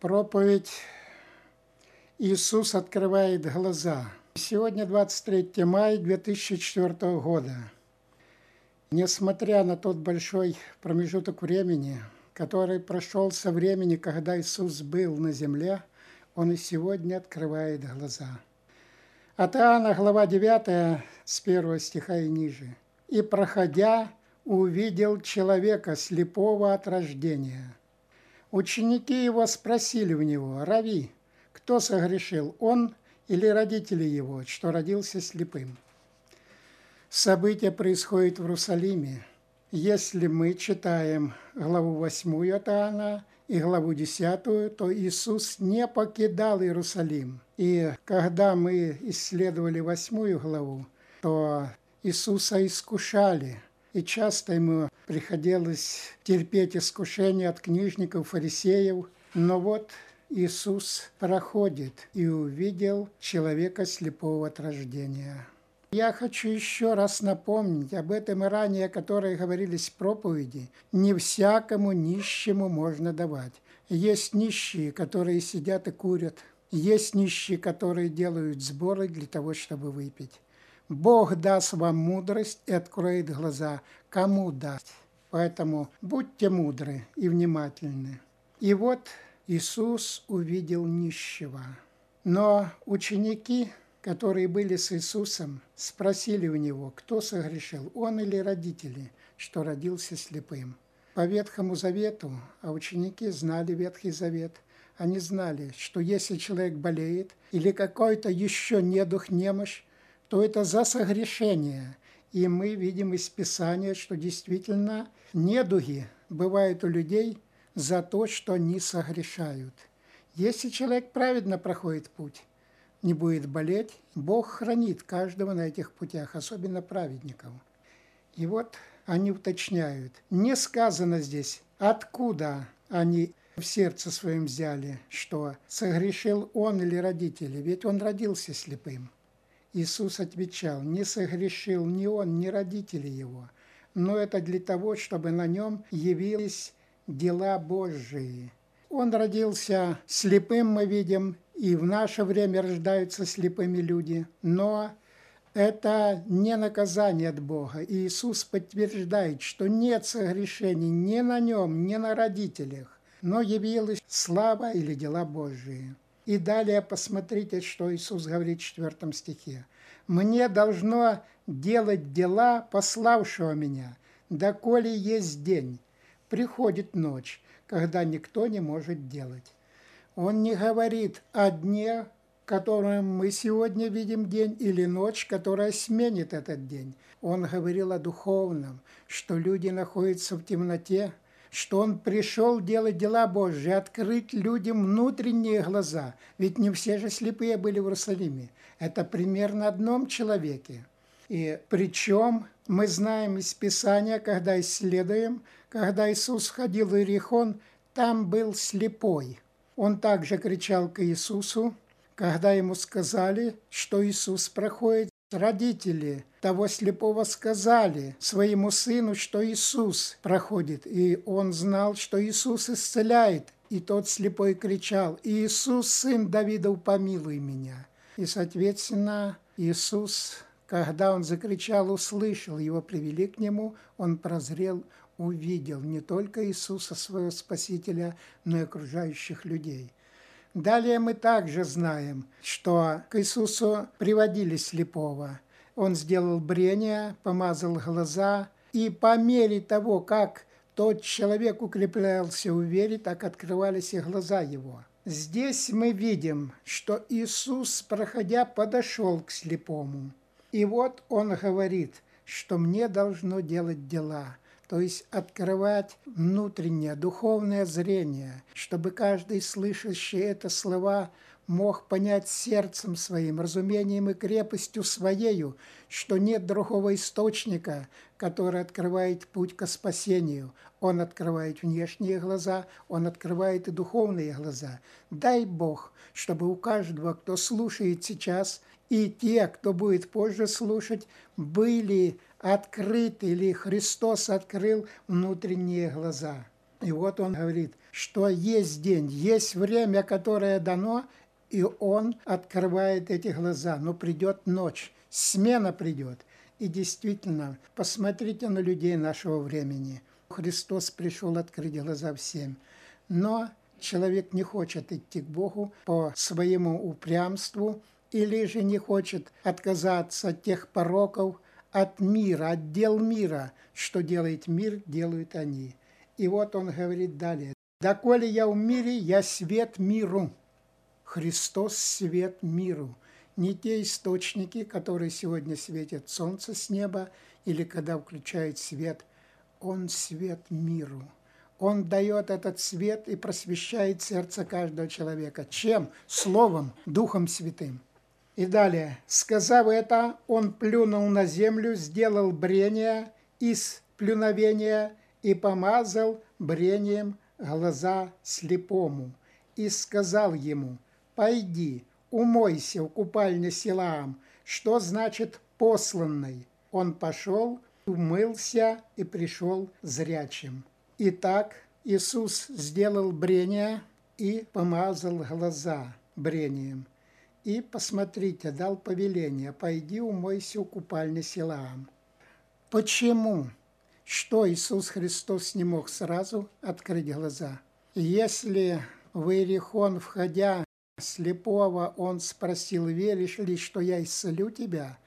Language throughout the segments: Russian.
Проповедь «Иисус открывает глаза». Сегодня 23 мая 2004 года. Несмотря на тот большой промежуток времени, который прошел со времени, когда Иисус был на земле, Он и сегодня открывает глаза. От Иоанна, глава 9, с 1 стиха и ниже. «И, проходя, увидел человека, слепого от рождения. Ученики его спросили у него, «Рави, кто согрешил, он или родители его, что родился слепым?» Событие происходит в Иерусалиме. Если мы читаем главу 8 от Иоанна и главу 10, то Иисус не покидал Иерусалим. И когда мы исследовали 8 главу, то Иисуса искушали – и часто ему приходилось терпеть искушения от книжников, фарисеев. Но вот Иисус проходит и увидел человека слепого от рождения. Я хочу еще раз напомнить об этом и ранее, которые говорились в проповеди. Не всякому нищему можно давать. Есть нищие, которые сидят и курят. Есть нищие, которые делают сборы для того, чтобы выпить. Бог даст вам мудрость и откроет глаза, кому даст. Поэтому будьте мудры и внимательны. И вот Иисус увидел нищего. Но ученики, которые были с Иисусом, спросили у него, кто согрешил, он или родители, что родился слепым. По Ветхому Завету, а ученики знали Ветхий Завет, они знали, что если человек болеет или какой-то еще недух, немощь, то это за согрешение. И мы видим из Писания, что действительно недуги бывают у людей за то, что они согрешают. Если человек праведно проходит путь, не будет болеть, Бог хранит каждого на этих путях, особенно праведников. И вот они уточняют. Не сказано здесь, откуда они в сердце своем взяли, что согрешил он или родители, ведь он родился слепым. Иисус отвечал, не согрешил ни он, ни родители его, но это для того, чтобы на нем явились дела Божии. Он родился слепым, мы видим, и в наше время рождаются слепыми люди, но это не наказание от Бога. И Иисус подтверждает, что нет согрешений ни на нем, ни на родителях, но явилась слава или дела Божии. И далее посмотрите, что Иисус говорит в 4 стихе. «Мне должно делать дела пославшего меня, доколе есть день. Приходит ночь, когда никто не может делать». Он не говорит о дне, которым мы сегодня видим день, или ночь, которая сменит этот день. Он говорил о духовном, что люди находятся в темноте, что Он пришел делать дела Божьи, открыть людям внутренние глаза. Ведь не все же слепые были в Иерусалиме. Это примерно одном человеке. И причем мы знаем из Писания, когда исследуем, когда Иисус ходил в Иерихон, там был слепой. Он также кричал к Иисусу, когда ему сказали, что Иисус проходит Родители того слепого сказали своему сыну, что Иисус проходит, и он знал, что Иисус исцеляет. И тот слепой кричал, «Иисус, сын Давидов, помилуй меня!» И, соответственно, Иисус, когда он закричал, услышал, его привели к нему, он прозрел, увидел не только Иисуса, своего Спасителя, но и окружающих людей. Далее мы также знаем, что к Иисусу приводили слепого. Он сделал брение, помазал глаза, и по мере того, как тот человек укреплялся в вере, так открывались и глаза его. Здесь мы видим, что Иисус, проходя, подошел к слепому. И вот он говорит, что мне должно делать дела – то есть открывать внутреннее духовное зрение, чтобы каждый слышащий это слова мог понять сердцем своим, разумением и крепостью своею, что нет другого источника, который открывает путь к спасению. Он открывает внешние глаза, он открывает и духовные глаза. Дай Бог, чтобы у каждого, кто слушает сейчас, и те, кто будет позже слушать, были открыты или Христос открыл внутренние глаза. И вот он говорит, что есть день, есть время, которое дано, и он открывает эти глаза. Но придет ночь, смена придет. И действительно, посмотрите на людей нашего времени. Христос пришел открыть глаза всем. Но человек не хочет идти к Богу по своему упрямству или же не хочет отказаться от тех пороков, от мира, от дел мира. Что делает мир, делают они. И вот он говорит далее. «Доколе я в мире, я свет миру». Христос – свет миру. Не те источники, которые сегодня светят солнце с неба, или когда включают свет. Он – свет миру. Он дает этот свет и просвещает сердце каждого человека. Чем? Словом, Духом Святым. И далее. Сказав это, он плюнул на землю, сделал брение из плюновения и помазал брением глаза слепому. И сказал ему, пойди, умойся в купальне Силаам, что значит посланный. Он пошел, умылся и пришел зрячим. Итак, Иисус сделал брение и помазал глаза брением. И, посмотрите, дал повеление, пойди умойся у купальни Силаам. Почему? Что Иисус Христос не мог сразу открыть глаза? Если в Иерихон, входя слепого, он спросил, веришь ли, что я исцелю тебя,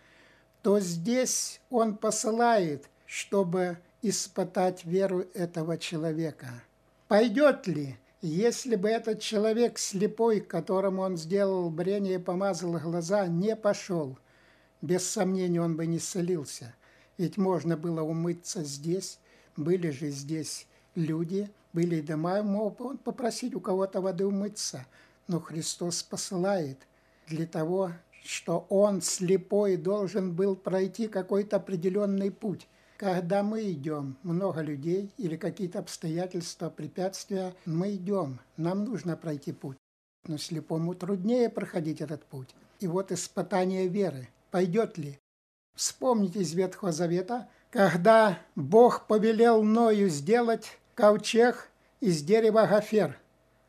то здесь он посылает, чтобы испытать веру этого человека. Пойдет ли, если бы этот человек слепой, которому он сделал брение и помазал глаза, не пошел, без сомнения он бы не исцелился. Ведь можно было умыться здесь, были же здесь люди, были дома, мог он попросить у кого-то воды умыться. Но Христос посылает для того, что он слепой должен был пройти какой-то определенный путь. Когда мы идем, много людей или какие-то обстоятельства, препятствия, мы идем, нам нужно пройти путь. Но слепому труднее проходить этот путь. И вот испытание веры. Пойдет ли? Вспомните из Ветхого Завета, когда Бог повелел Ною сделать ковчег из дерева гофер.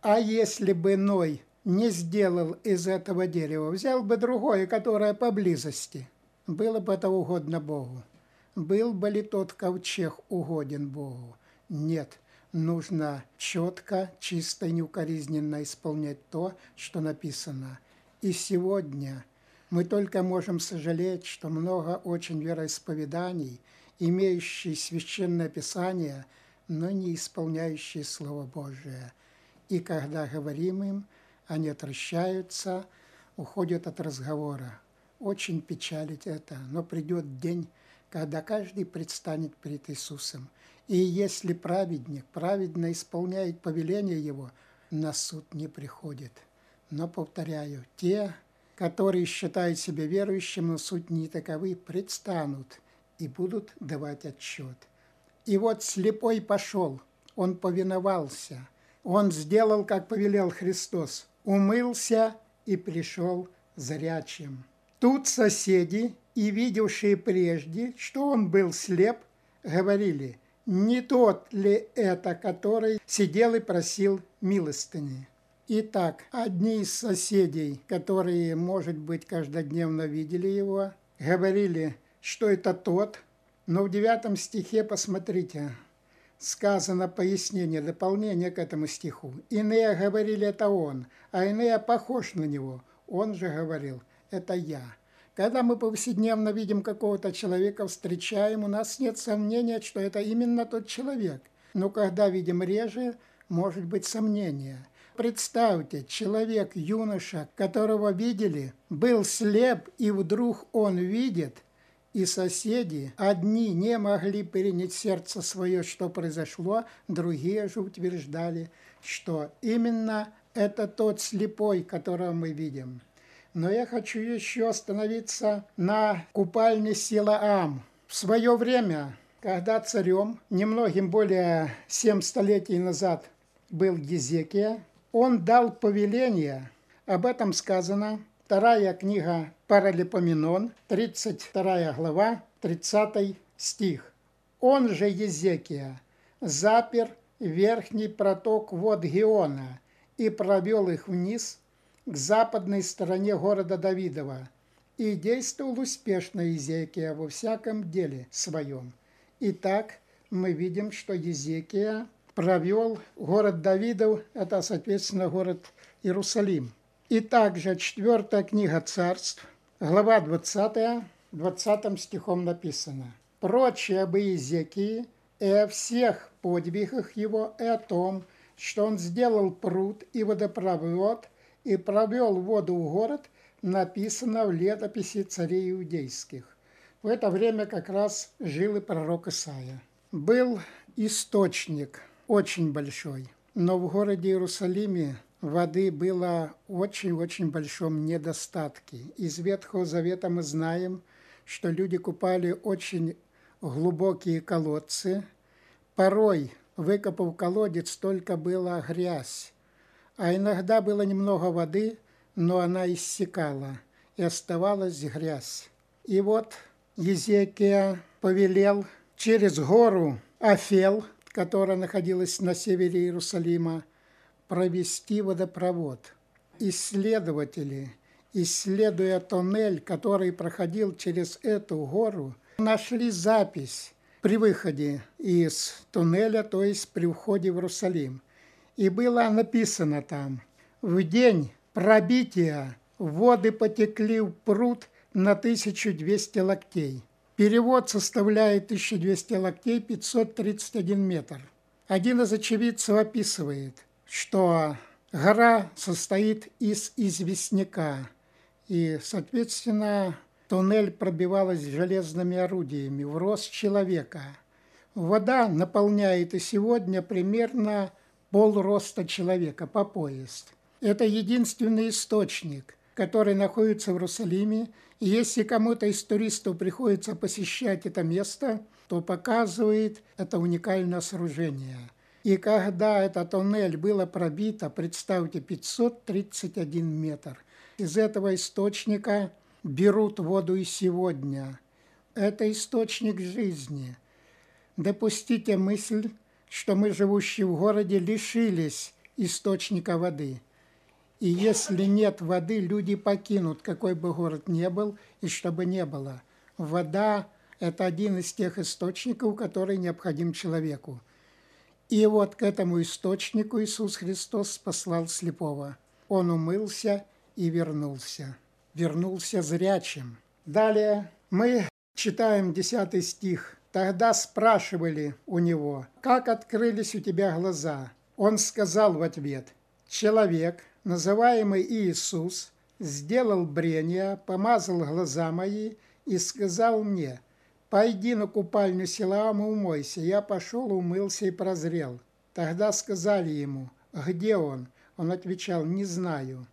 А если бы Ной не сделал из этого дерева, взял бы другое, которое поблизости, было бы это угодно Богу. Был бы ли тот ковчег угоден Богу? Нет. Нужно четко, чисто и неукоризненно исполнять то, что написано. И сегодня мы только можем сожалеть, что много очень вероисповеданий, имеющие священное писание, но не исполняющие Слово Божие. И когда говорим им, они отвращаются, уходят от разговора. Очень печалит это, но придет день, когда каждый предстанет перед Иисусом. И если праведник праведно исполняет повеление Его, на суд не приходит. Но, повторяю, те, которые считают себя верующим, но суть не таковы, предстанут и будут давать отчет. И вот слепой пошел, он повиновался, он сделал, как повелел Христос, умылся и пришел зрячим. Тут соседи и видевшие прежде, что он был слеп, говорили, не тот ли это, который сидел и просил милостыни. Итак, одни из соседей, которые, может быть, каждодневно видели его, говорили, что это тот, но в девятом стихе, посмотрите, сказано пояснение, дополнение к этому стиху. Иные говорили, это он, а иные похож на него. Он же говорил, это я. Когда мы повседневно видим какого-то человека, встречаем, у нас нет сомнения, что это именно тот человек. Но когда видим реже, может быть сомнение. Представьте, человек, юноша, которого видели, был слеп, и вдруг он видит, и соседи одни не могли перенять сердце свое, что произошло, другие же утверждали, что именно это тот слепой, которого мы видим. Но я хочу еще остановиться на купальне Силаам. В свое время, когда царем, немногим более семь столетий назад, был Езекия, он дал повеление, об этом сказано, вторая книга Паралипоменон, 32 глава, 30 стих. Он же Езекия запер верхний проток вод Геона и провел их вниз к западной стороне города Давидова. И действовал успешно Езекия во всяком деле своем. Итак, мы видим, что Езекия провел город Давидов, это, соответственно, город Иерусалим. И также четвертая книга царств, глава 20, 20 стихом написано. «Прочее об Иезекии и о всех подвигах его и о том, что он сделал пруд и водопровод и провел воду в город, написано в летописи царей иудейских. В это время как раз жил и пророк Исаия. Был источник очень большой, но в городе Иерусалиме воды было очень-очень большом недостатке. Из Ветхого Завета мы знаем, что люди купали очень глубокие колодцы. Порой, выкопав колодец, только была грязь, а иногда было немного воды, но она иссякала, и оставалась грязь. И вот Езекия повелел через гору Афел, которая находилась на севере Иерусалима, провести водопровод. Исследователи, исследуя тоннель, который проходил через эту гору, нашли запись при выходе из туннеля, то есть при входе в Иерусалим. И было написано там, в день пробития воды потекли в пруд на 1200 локтей. Перевод составляет 1200 локтей, 531 метр. Один из очевидцев описывает – что гора состоит из известняка, и, соответственно, туннель пробивалась железными орудиями в рост человека. Вода наполняет и сегодня примерно полроста человека по поезд. Это единственный источник, который находится в Иерусалиме. И если кому-то из туристов приходится посещать это место, то показывает это уникальное сооружение – и когда этот туннель было пробито, представьте, 531 метр, из этого источника берут воду и сегодня. Это источник жизни. Допустите мысль, что мы, живущие в городе, лишились источника воды. И если нет воды, люди покинут, какой бы город ни был, и чтобы не было. Вода – это один из тех источников, который необходим человеку – и вот к этому источнику Иисус Христос послал слепого. Он умылся и вернулся. Вернулся зрячим. Далее мы читаем 10 стих. Тогда спрашивали у него, как открылись у тебя глаза? Он сказал в ответ, человек, называемый Иисус, сделал брение, помазал глаза мои и сказал мне – «Пойди на купальню Силаам и умойся». Я пошел, умылся и прозрел. Тогда сказали ему, «Где он?» Он отвечал, «Не знаю».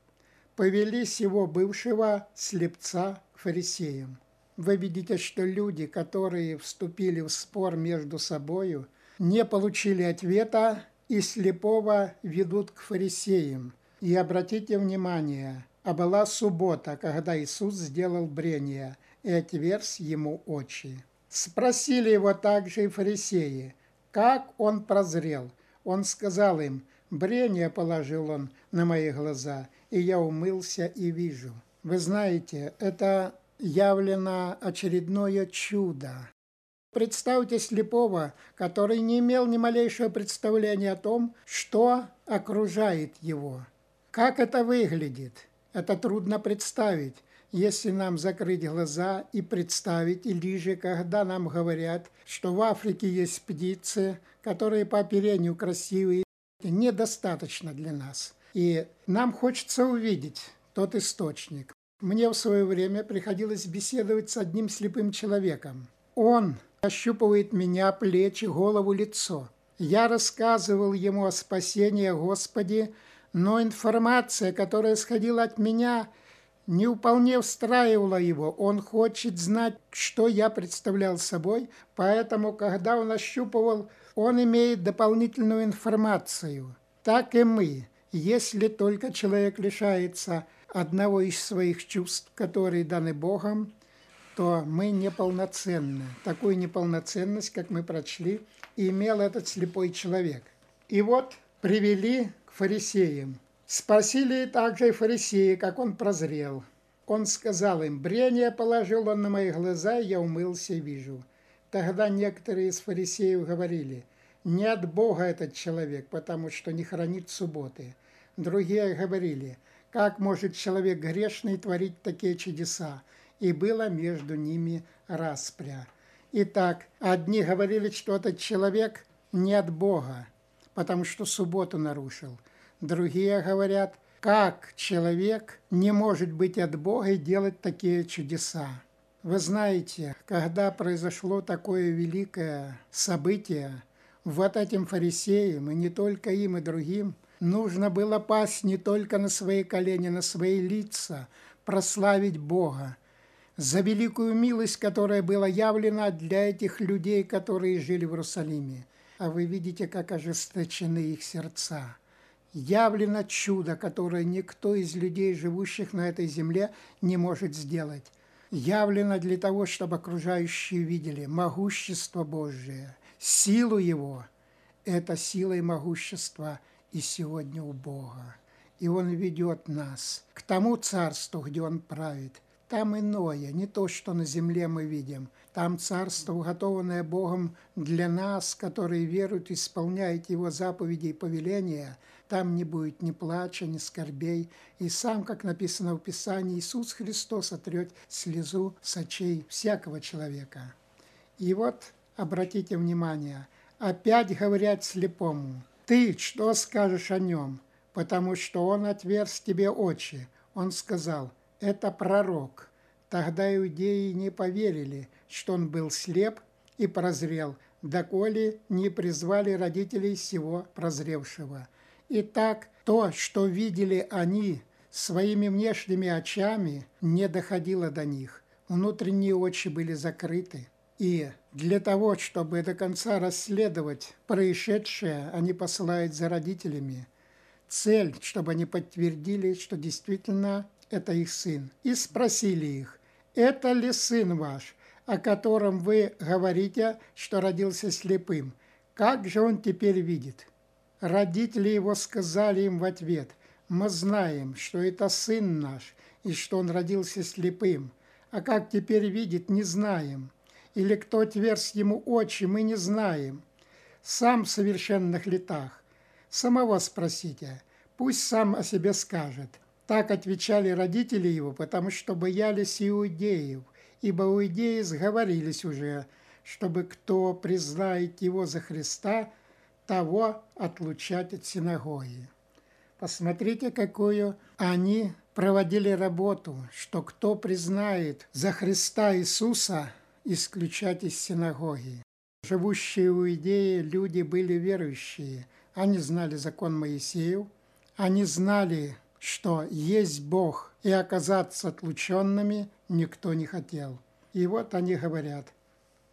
Повели сего бывшего слепца к фарисеям. Вы видите, что люди, которые вступили в спор между собою, не получили ответа и слепого ведут к фарисеям. И обратите внимание, а была суббота, когда Иисус сделал брение и отверз ему очи. Спросили его также и фарисеи, как он прозрел. Он сказал им, брение положил он на мои глаза, и я умылся и вижу. Вы знаете, это явлено очередное чудо. Представьте слепого, который не имел ни малейшего представления о том, что окружает его. Как это выглядит? Это трудно представить если нам закрыть глаза и представить, или же когда нам говорят, что в Африке есть птицы, которые по оперению красивые, недостаточно для нас. И нам хочется увидеть тот источник. Мне в свое время приходилось беседовать с одним слепым человеком. Он ощупывает меня, плечи, голову, лицо. Я рассказывал ему о спасении Господи, но информация, которая сходила от меня, не вполне устраивало его. Он хочет знать, что я представлял собой, поэтому, когда он ощупывал, он имеет дополнительную информацию. Так и мы. Если только человек лишается одного из своих чувств, которые даны Богом, то мы неполноценны. Такую неполноценность, как мы прочли, имел этот слепой человек. И вот привели к фарисеям. Спросили также и фарисеи, как он прозрел. Он сказал им, брение положил он на мои глаза, я умылся и вижу. Тогда некоторые из фарисеев говорили, не от Бога этот человек, потому что не хранит субботы. Другие говорили, как может человек грешный творить такие чудеса? И было между ними распря. Итак, одни говорили, что этот человек не от Бога, потому что субботу нарушил. Другие говорят, как человек не может быть от Бога и делать такие чудеса. Вы знаете, когда произошло такое великое событие, вот этим фарисеям, и не только им, и другим, нужно было пасть не только на свои колени, на свои лица, прославить Бога, за великую милость, которая была явлена для этих людей, которые жили в Иерусалиме. А вы видите, как ожесточены их сердца. Явлено чудо, которое никто из людей, живущих на этой земле, не может сделать. Явлено для того, чтобы окружающие видели могущество Божие, силу Его. Это сила и могущество и сегодня у Бога. И Он ведет нас к тому царству, где Он правит – там иное, не то, что на земле мы видим. Там царство, уготованное Богом для нас, которые веруют и исполняют Его заповеди и повеления. Там не будет ни плача, ни скорбей. И сам, как написано в Писании, Иисус Христос отрет слезу с очей всякого человека. И вот, обратите внимание, опять говорят слепому, «Ты что скажешь о нем? Потому что он отверз тебе очи». Он сказал – это пророк. Тогда иудеи не поверили, что он был слеп и прозрел, доколе не призвали родителей всего прозревшего. Итак, то, что видели они своими внешними очами, не доходило до них. Внутренние очи были закрыты. И для того, чтобы до конца расследовать происшедшее, они посылают за родителями. Цель, чтобы они подтвердили, что действительно это их сын, и спросили их, это ли сын ваш, о котором вы говорите, что родился слепым? Как же он теперь видит? Родители его сказали им в ответ, мы знаем, что это сын наш, и что он родился слепым, а как теперь видит, не знаем. Или кто тверз ему очи, мы не знаем. Сам в совершенных летах. Самого спросите, пусть сам о себе скажет. Так отвечали родители его, потому что боялись иудеев, ибо иудеи сговорились уже, чтобы кто признает его за Христа, того отлучать от синагоги. Посмотрите, какую они проводили работу, что кто признает за Христа Иисуса, исключать из синагоги. Живущие у Иудеи люди были верующие. Они знали закон Моисеев, они знали что есть Бог, и оказаться отлученными никто не хотел. И вот они говорят,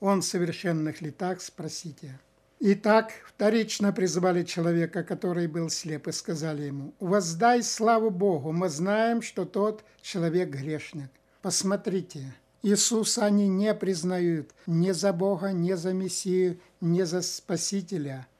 он в совершенных летах, спросите. Итак, вторично призвали человека, который был слеп, и сказали ему, «Воздай славу Богу, мы знаем, что тот человек грешник». Посмотрите, Иисуса они не признают ни за Бога, ни за Мессию, ни за Спасителя –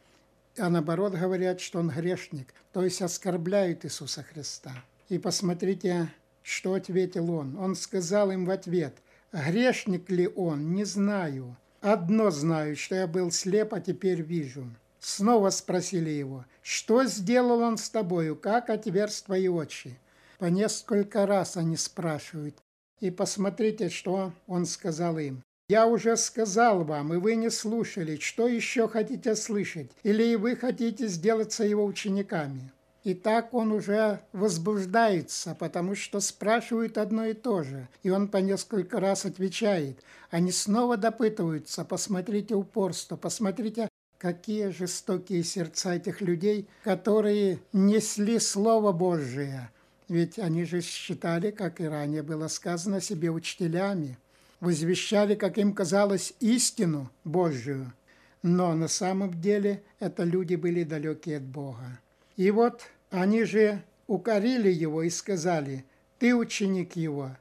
а наоборот говорят, что он грешник, то есть оскорбляют Иисуса Христа. И посмотрите, что ответил он. Он сказал им в ответ, грешник ли он, не знаю. Одно знаю, что я был слеп, а теперь вижу. Снова спросили его, что сделал он с тобою, как отверз твои очи? По несколько раз они спрашивают. И посмотрите, что он сказал им. Я уже сказал вам, и вы не слушали. Что еще хотите слышать? Или вы хотите сделаться его учениками? И так он уже возбуждается, потому что спрашивают одно и то же. И он по несколько раз отвечает. Они снова допытываются. Посмотрите упорство, посмотрите, какие жестокие сердца этих людей, которые несли Слово Божие. Ведь они же считали, как и ранее было сказано, себе учителями возвещали, как им казалось, истину Божию, но на самом деле это люди были далекие от Бога. И вот они же укорили его и сказали, «Ты ученик его,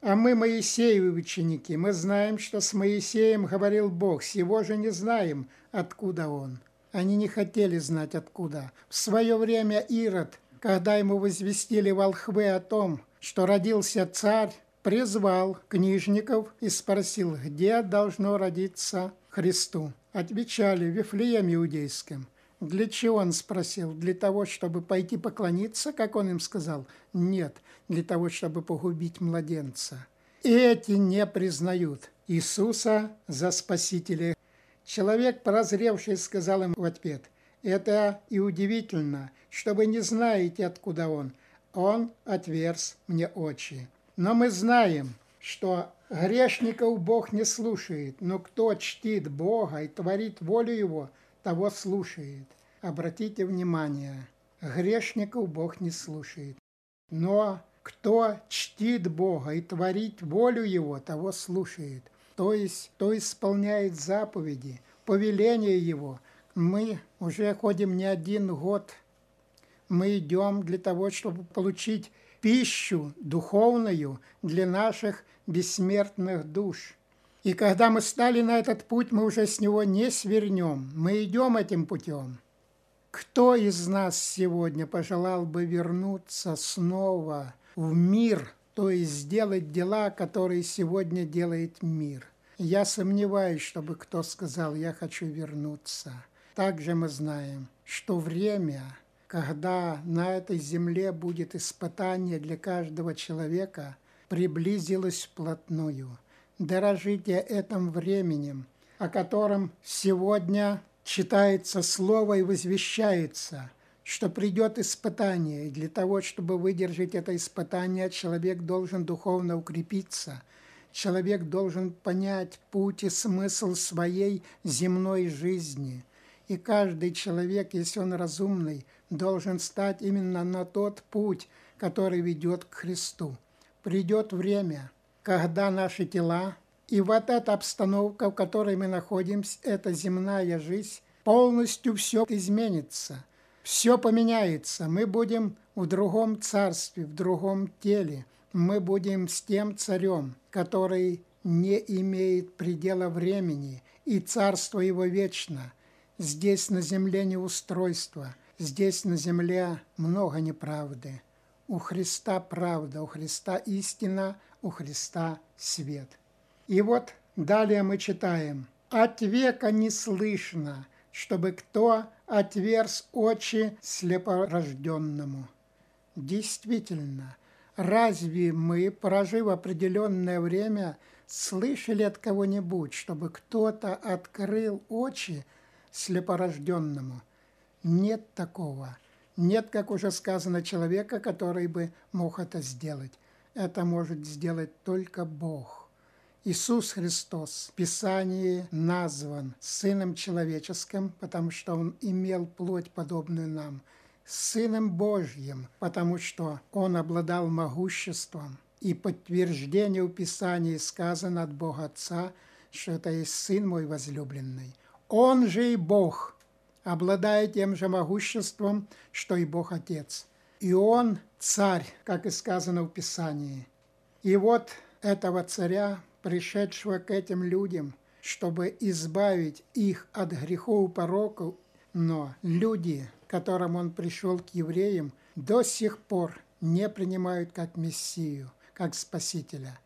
а мы Моисеевы ученики. Мы знаем, что с Моисеем говорил Бог, сего же не знаем, откуда он». Они не хотели знать откуда. В свое время Ирод, когда ему возвестили волхвы о том, что родился царь, призвал книжников и спросил, где должно родиться Христу. Отвечали, в Вифлееме иудейском. Для чего он спросил? Для того, чтобы пойти поклониться, как он им сказал? Нет, для того, чтобы погубить младенца. И эти не признают Иисуса за Спасителя. Человек, прозревший, сказал им в ответ, «Это и удивительно, что вы не знаете, откуда он. Он отверз мне очи. Но мы знаем, что грешников Бог не слушает, но кто чтит Бога и творит волю Его, того слушает. Обратите внимание, грешников Бог не слушает. Но кто чтит Бога и творит волю Его, того слушает. То есть, кто исполняет заповеди, повеления Его. Мы уже ходим не один год. Мы идем для того, чтобы получить пищу духовную для наших бессмертных душ. И когда мы стали на этот путь, мы уже с него не свернем. Мы идем этим путем. Кто из нас сегодня пожелал бы вернуться снова в мир, то есть сделать дела, которые сегодня делает мир? Я сомневаюсь, чтобы кто сказал, я хочу вернуться. Также мы знаем, что время, когда на этой земле будет испытание для каждого человека, приблизилось вплотную – дорожите этим временем, о котором сегодня читается слово и возвещается, что придет испытание, и для того, чтобы выдержать это испытание, человек должен духовно укрепиться, человек должен понять путь и смысл своей земной жизни. И каждый человек, если он разумный, должен стать именно на тот путь, который ведет к Христу. Придет время – когда наши тела и вот эта обстановка, в которой мы находимся, эта земная жизнь, полностью все изменится, все поменяется. Мы будем в другом царстве, в другом теле. Мы будем с тем царем, который не имеет предела времени, и царство его вечно. Здесь на земле не устройство, здесь на земле много неправды. У Христа правда, у Христа истина, у Христа свет. И вот далее мы читаем. «От века не слышно, чтобы кто отверз очи слепорожденному». Действительно, разве мы, прожив определенное время, слышали от кого-нибудь, чтобы кто-то открыл очи слепорожденному? Нет такого. Нет, как уже сказано, человека, который бы мог это сделать. Это может сделать только Бог. Иисус Христос в Писании назван Сыном Человеческим, потому что Он имел плоть, подобную нам, Сыном Божьим, потому что Он обладал могуществом. И подтверждение в Писании сказано от Бога Отца, что это есть Сын мой возлюбленный. Он же и Бог, обладая тем же могуществом, что и Бог Отец – и он царь, как и сказано в Писании. И вот этого царя, пришедшего к этим людям, чтобы избавить их от грехов и пороков, но люди, которым он пришел к евреям, до сих пор не принимают как Мессию, как Спасителя.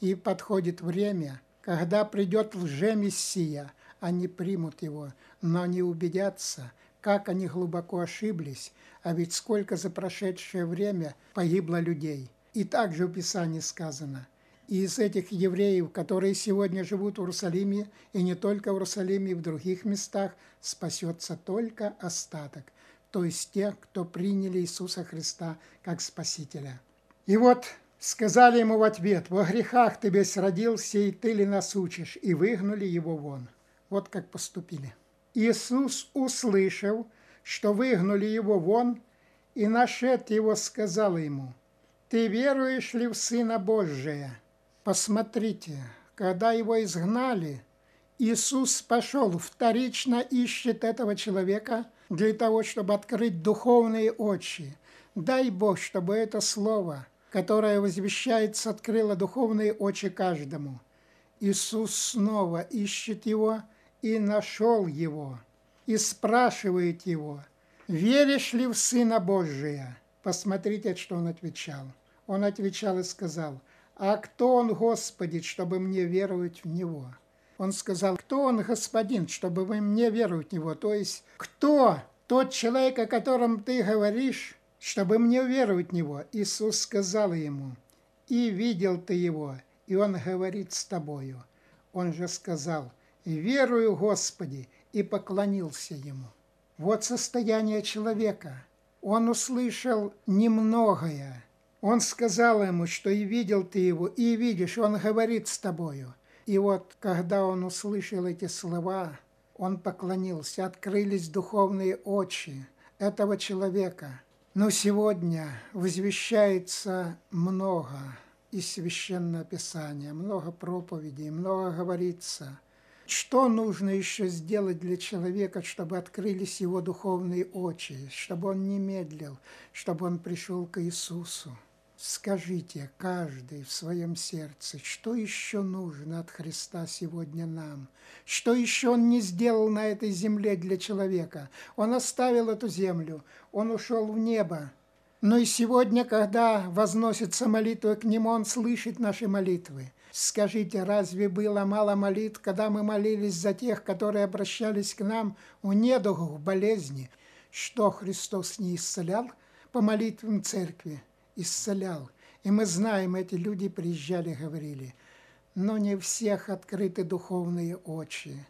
И подходит время, когда придет лже-мессия, они примут его, но не убедятся, как они глубоко ошиблись, а ведь сколько за прошедшее время погибло людей. И также в Писании сказано, и из этих евреев, которые сегодня живут в Иерусалиме, и не только в Иерусалиме, и в других местах, спасется только остаток, то есть те, кто приняли Иисуса Христа как Спасителя. И вот сказали ему в ответ, «Во грехах ты весь родился, и ты ли нас учишь?» И выгнали его вон. Вот как поступили. Иисус, услышав, что выгнали его вон, и нашед его сказал ему, «Ты веруешь ли в Сына Божия?» Посмотрите, когда его изгнали, Иисус пошел, вторично ищет этого человека для того, чтобы открыть духовные очи. Дай Бог, чтобы это слово, которое возвещается, открыло духовные очи каждому. Иисус снова ищет его и нашел его. и спрашивает его, «Веришь ли в Сына Божия?» Посмотрите, что он отвечал. Он отвечал и сказал, «А кто он, Господи, чтобы мне веровать в Него?» Он сказал, кто он, Господин, чтобы вы мне веровать в Него? То есть, кто тот человек, о котором ты говоришь, чтобы мне веровать в Него? Иисус сказал ему, и видел ты Его, и Он говорит с тобою. Он же сказал, верую, Господи, и поклонился Ему. Вот состояние человека. Он услышал немногое. Он сказал ему, что и видел ты его, и видишь, он говорит с тобою. И вот, когда он услышал эти слова, он поклонился, открылись духовные очи этого человека. Но сегодня возвещается много из Священного Писания, много проповедей, много говорится. Что нужно еще сделать для человека, чтобы открылись его духовные очи, чтобы он не медлил, чтобы он пришел к Иисусу? Скажите каждый в своем сердце, что еще нужно от Христа сегодня нам? Что еще Он не сделал на этой земле для человека? Он оставил эту землю, Он ушел в небо. Но и сегодня, когда возносится молитва к Нему, Он слышит наши молитвы. Скажите, разве было мало молитв, когда мы молились за тех, которые обращались к нам у недугу, в болезни? Что Христос не исцелял по молитвам церкви? исцелял. И мы знаем, эти люди приезжали, говорили, но не всех открыты духовные очи.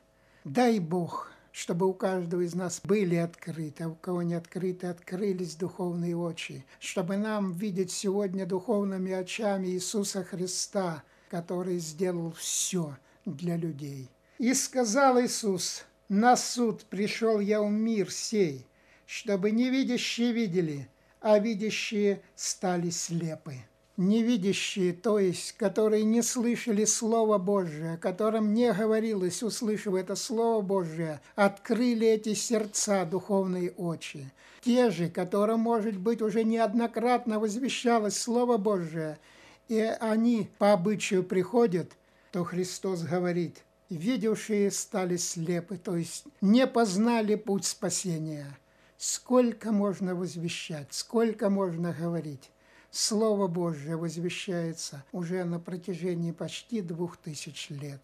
Дай Бог, чтобы у каждого из нас были открыты, а у кого не открыты, открылись духовные очи, чтобы нам видеть сегодня духовными очами Иисуса Христа, который сделал все для людей. И сказал Иисус, на суд пришел я в мир сей, чтобы невидящие видели, а видящие стали слепы. Невидящие, то есть, которые не слышали Слова Божие, которым не говорилось, услышав это Слово Божие, открыли эти сердца, духовные очи. Те же, которым, может быть, уже неоднократно возвещалось Слово Божие, и они по обычаю приходят, то Христос говорит, видевшие стали слепы, то есть не познали путь спасения – Сколько можно возвещать, сколько можно говорить. Слово Божье возвещается уже на протяжении почти двух тысяч лет.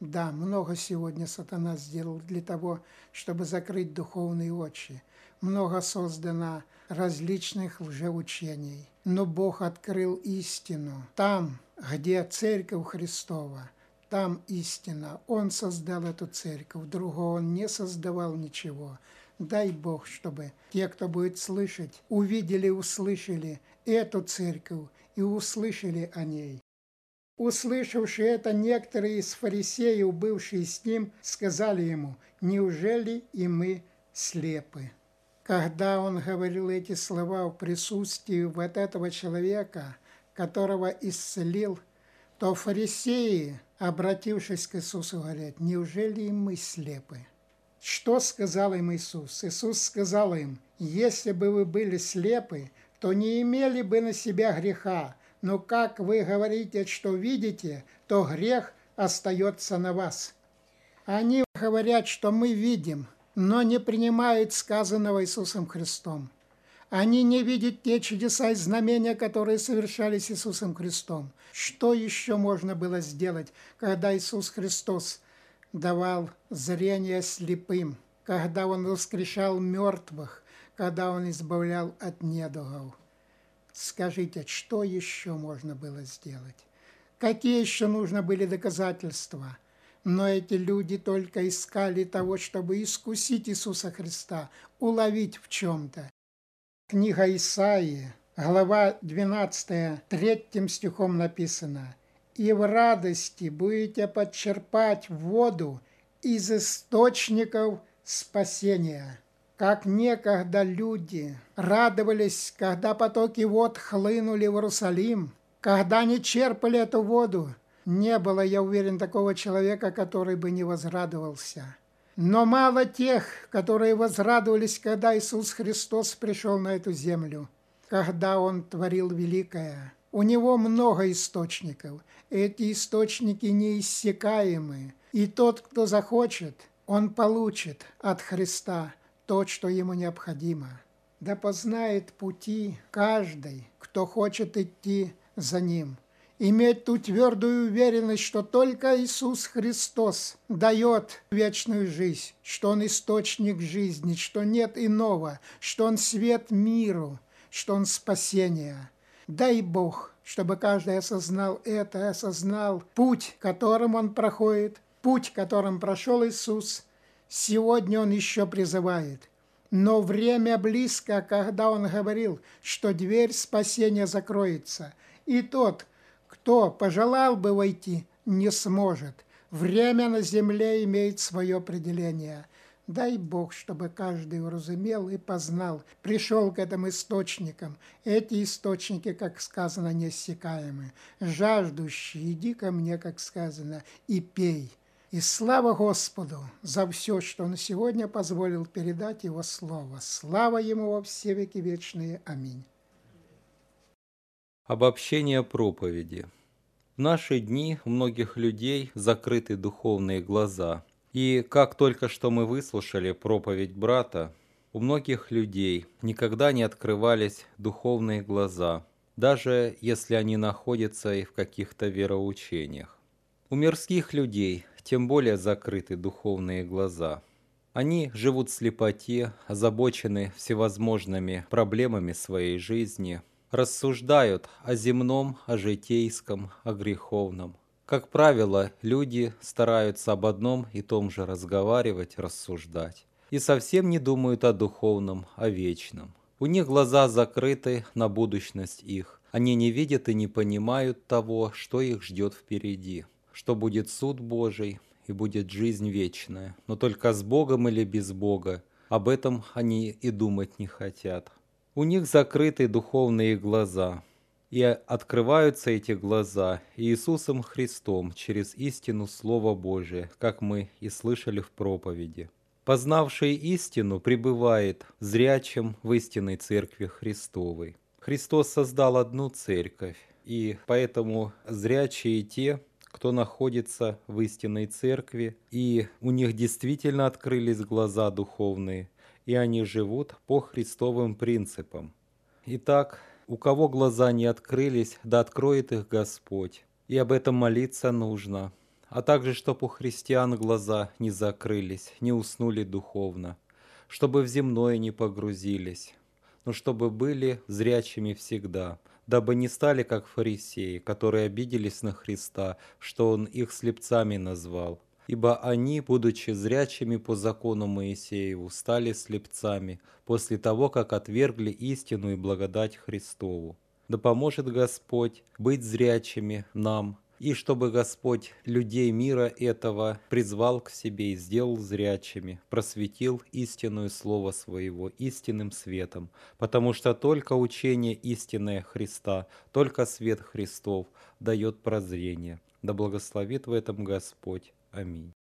Да, много сегодня сатана сделал для того, чтобы закрыть духовные очи. Много создано различных лжеучений. Но Бог открыл истину. Там, где Церковь Христова, там истина. Он создал эту церковь, другого Он не создавал ничего. Дай Бог, чтобы те, кто будет слышать, увидели услышали эту церковь и услышали о ней. Услышавши это, некоторые из фарисеев, бывшие с ним, сказали ему, «Неужели и мы слепы?» Когда он говорил эти слова в присутствии вот этого человека, которого исцелил, то фарисеи, обратившись к Иисусу, говорят, «Неужели и мы слепы?» Что сказал им Иисус? Иисус сказал им, если бы вы были слепы, то не имели бы на себя греха, но как вы говорите, что видите, то грех остается на вас. Они говорят, что мы видим, но не принимают сказанного Иисусом Христом. Они не видят те чудеса и знамения, которые совершались Иисусом Христом. Что еще можно было сделать, когда Иисус Христос давал зрение слепым, когда Он воскрешал мертвых, когда Он избавлял от недугов. Скажите, что еще можно было сделать? Какие еще нужно были доказательства? Но эти люди только искали того, чтобы искусить Иисуса Христа, уловить в чем-то. Книга Исаии, глава 12, третьим стихом написано – и в радости будете подчерпать воду из источников спасения. Как некогда люди радовались, когда потоки вод хлынули в Иерусалим, когда они черпали эту воду, не было, я уверен, такого человека, который бы не возрадовался. Но мало тех, которые возрадовались, когда Иисус Христос пришел на эту землю, когда Он творил великое. У Него много источников, эти источники неиссякаемы, и тот, кто захочет, он получит от Христа то, что ему необходимо. Да познает пути каждый, кто хочет идти за ним. Иметь ту твердую уверенность, что только Иисус Христос дает вечную жизнь, что Он источник жизни, что нет иного, что Он свет миру, что Он спасение. Дай Бог, чтобы каждый осознал это, осознал путь, которым он проходит, путь, которым прошел Иисус. Сегодня Он еще призывает. Но время близко, когда Он говорил, что дверь спасения закроется. И тот, кто пожелал бы войти, не сможет. Время на земле имеет свое определение. Дай Бог, чтобы каждый уразумел и познал, пришел к этим источникам. Эти источники, как сказано, неиссякаемы. Жаждущий, иди ко мне, как сказано, и пей. И слава Господу за все, что Он сегодня позволил передать Его Слово. Слава Ему во все веки вечные. Аминь. Обобщение проповеди. В наши дни у многих людей закрыты духовные глаза. И как только что мы выслушали проповедь брата, у многих людей никогда не открывались духовные глаза, даже если они находятся и в каких-то вероучениях. У мирских людей тем более закрыты духовные глаза – они живут в слепоте, озабочены всевозможными проблемами своей жизни, рассуждают о земном, о житейском, о греховном. Как правило, люди стараются об одном и том же разговаривать, рассуждать. И совсем не думают о духовном, о вечном. У них глаза закрыты на будущность их. Они не видят и не понимают того, что их ждет впереди. Что будет суд Божий и будет жизнь вечная. Но только с Богом или без Бога. Об этом они и думать не хотят. У них закрыты духовные глаза, и открываются эти глаза Иисусом Христом через истину Слова Божия, как мы и слышали в проповеди. Познавший истину пребывает зрячим в истинной Церкви Христовой. Христос создал одну церковь, и поэтому зрячие те, кто находится в истинной церкви, и у них действительно открылись глаза духовные, и они живут по Христовым принципам. Итак, у кого глаза не открылись, да откроет их Господь. И об этом молиться нужно. А также, чтобы у христиан глаза не закрылись, не уснули духовно, чтобы в земное не погрузились, но чтобы были зрячими всегда, дабы не стали как фарисеи, которые обиделись на Христа, что Он их слепцами назвал, ибо они, будучи зрячими по закону Моисееву, стали слепцами после того, как отвергли истину и благодать Христову. Да поможет Господь быть зрячими нам, и чтобы Господь людей мира этого призвал к себе и сделал зрячими, просветил истинную Слово Своего истинным светом, потому что только учение истинное Христа, только свет Христов дает прозрение. Да благословит в этом Господь. Аминь.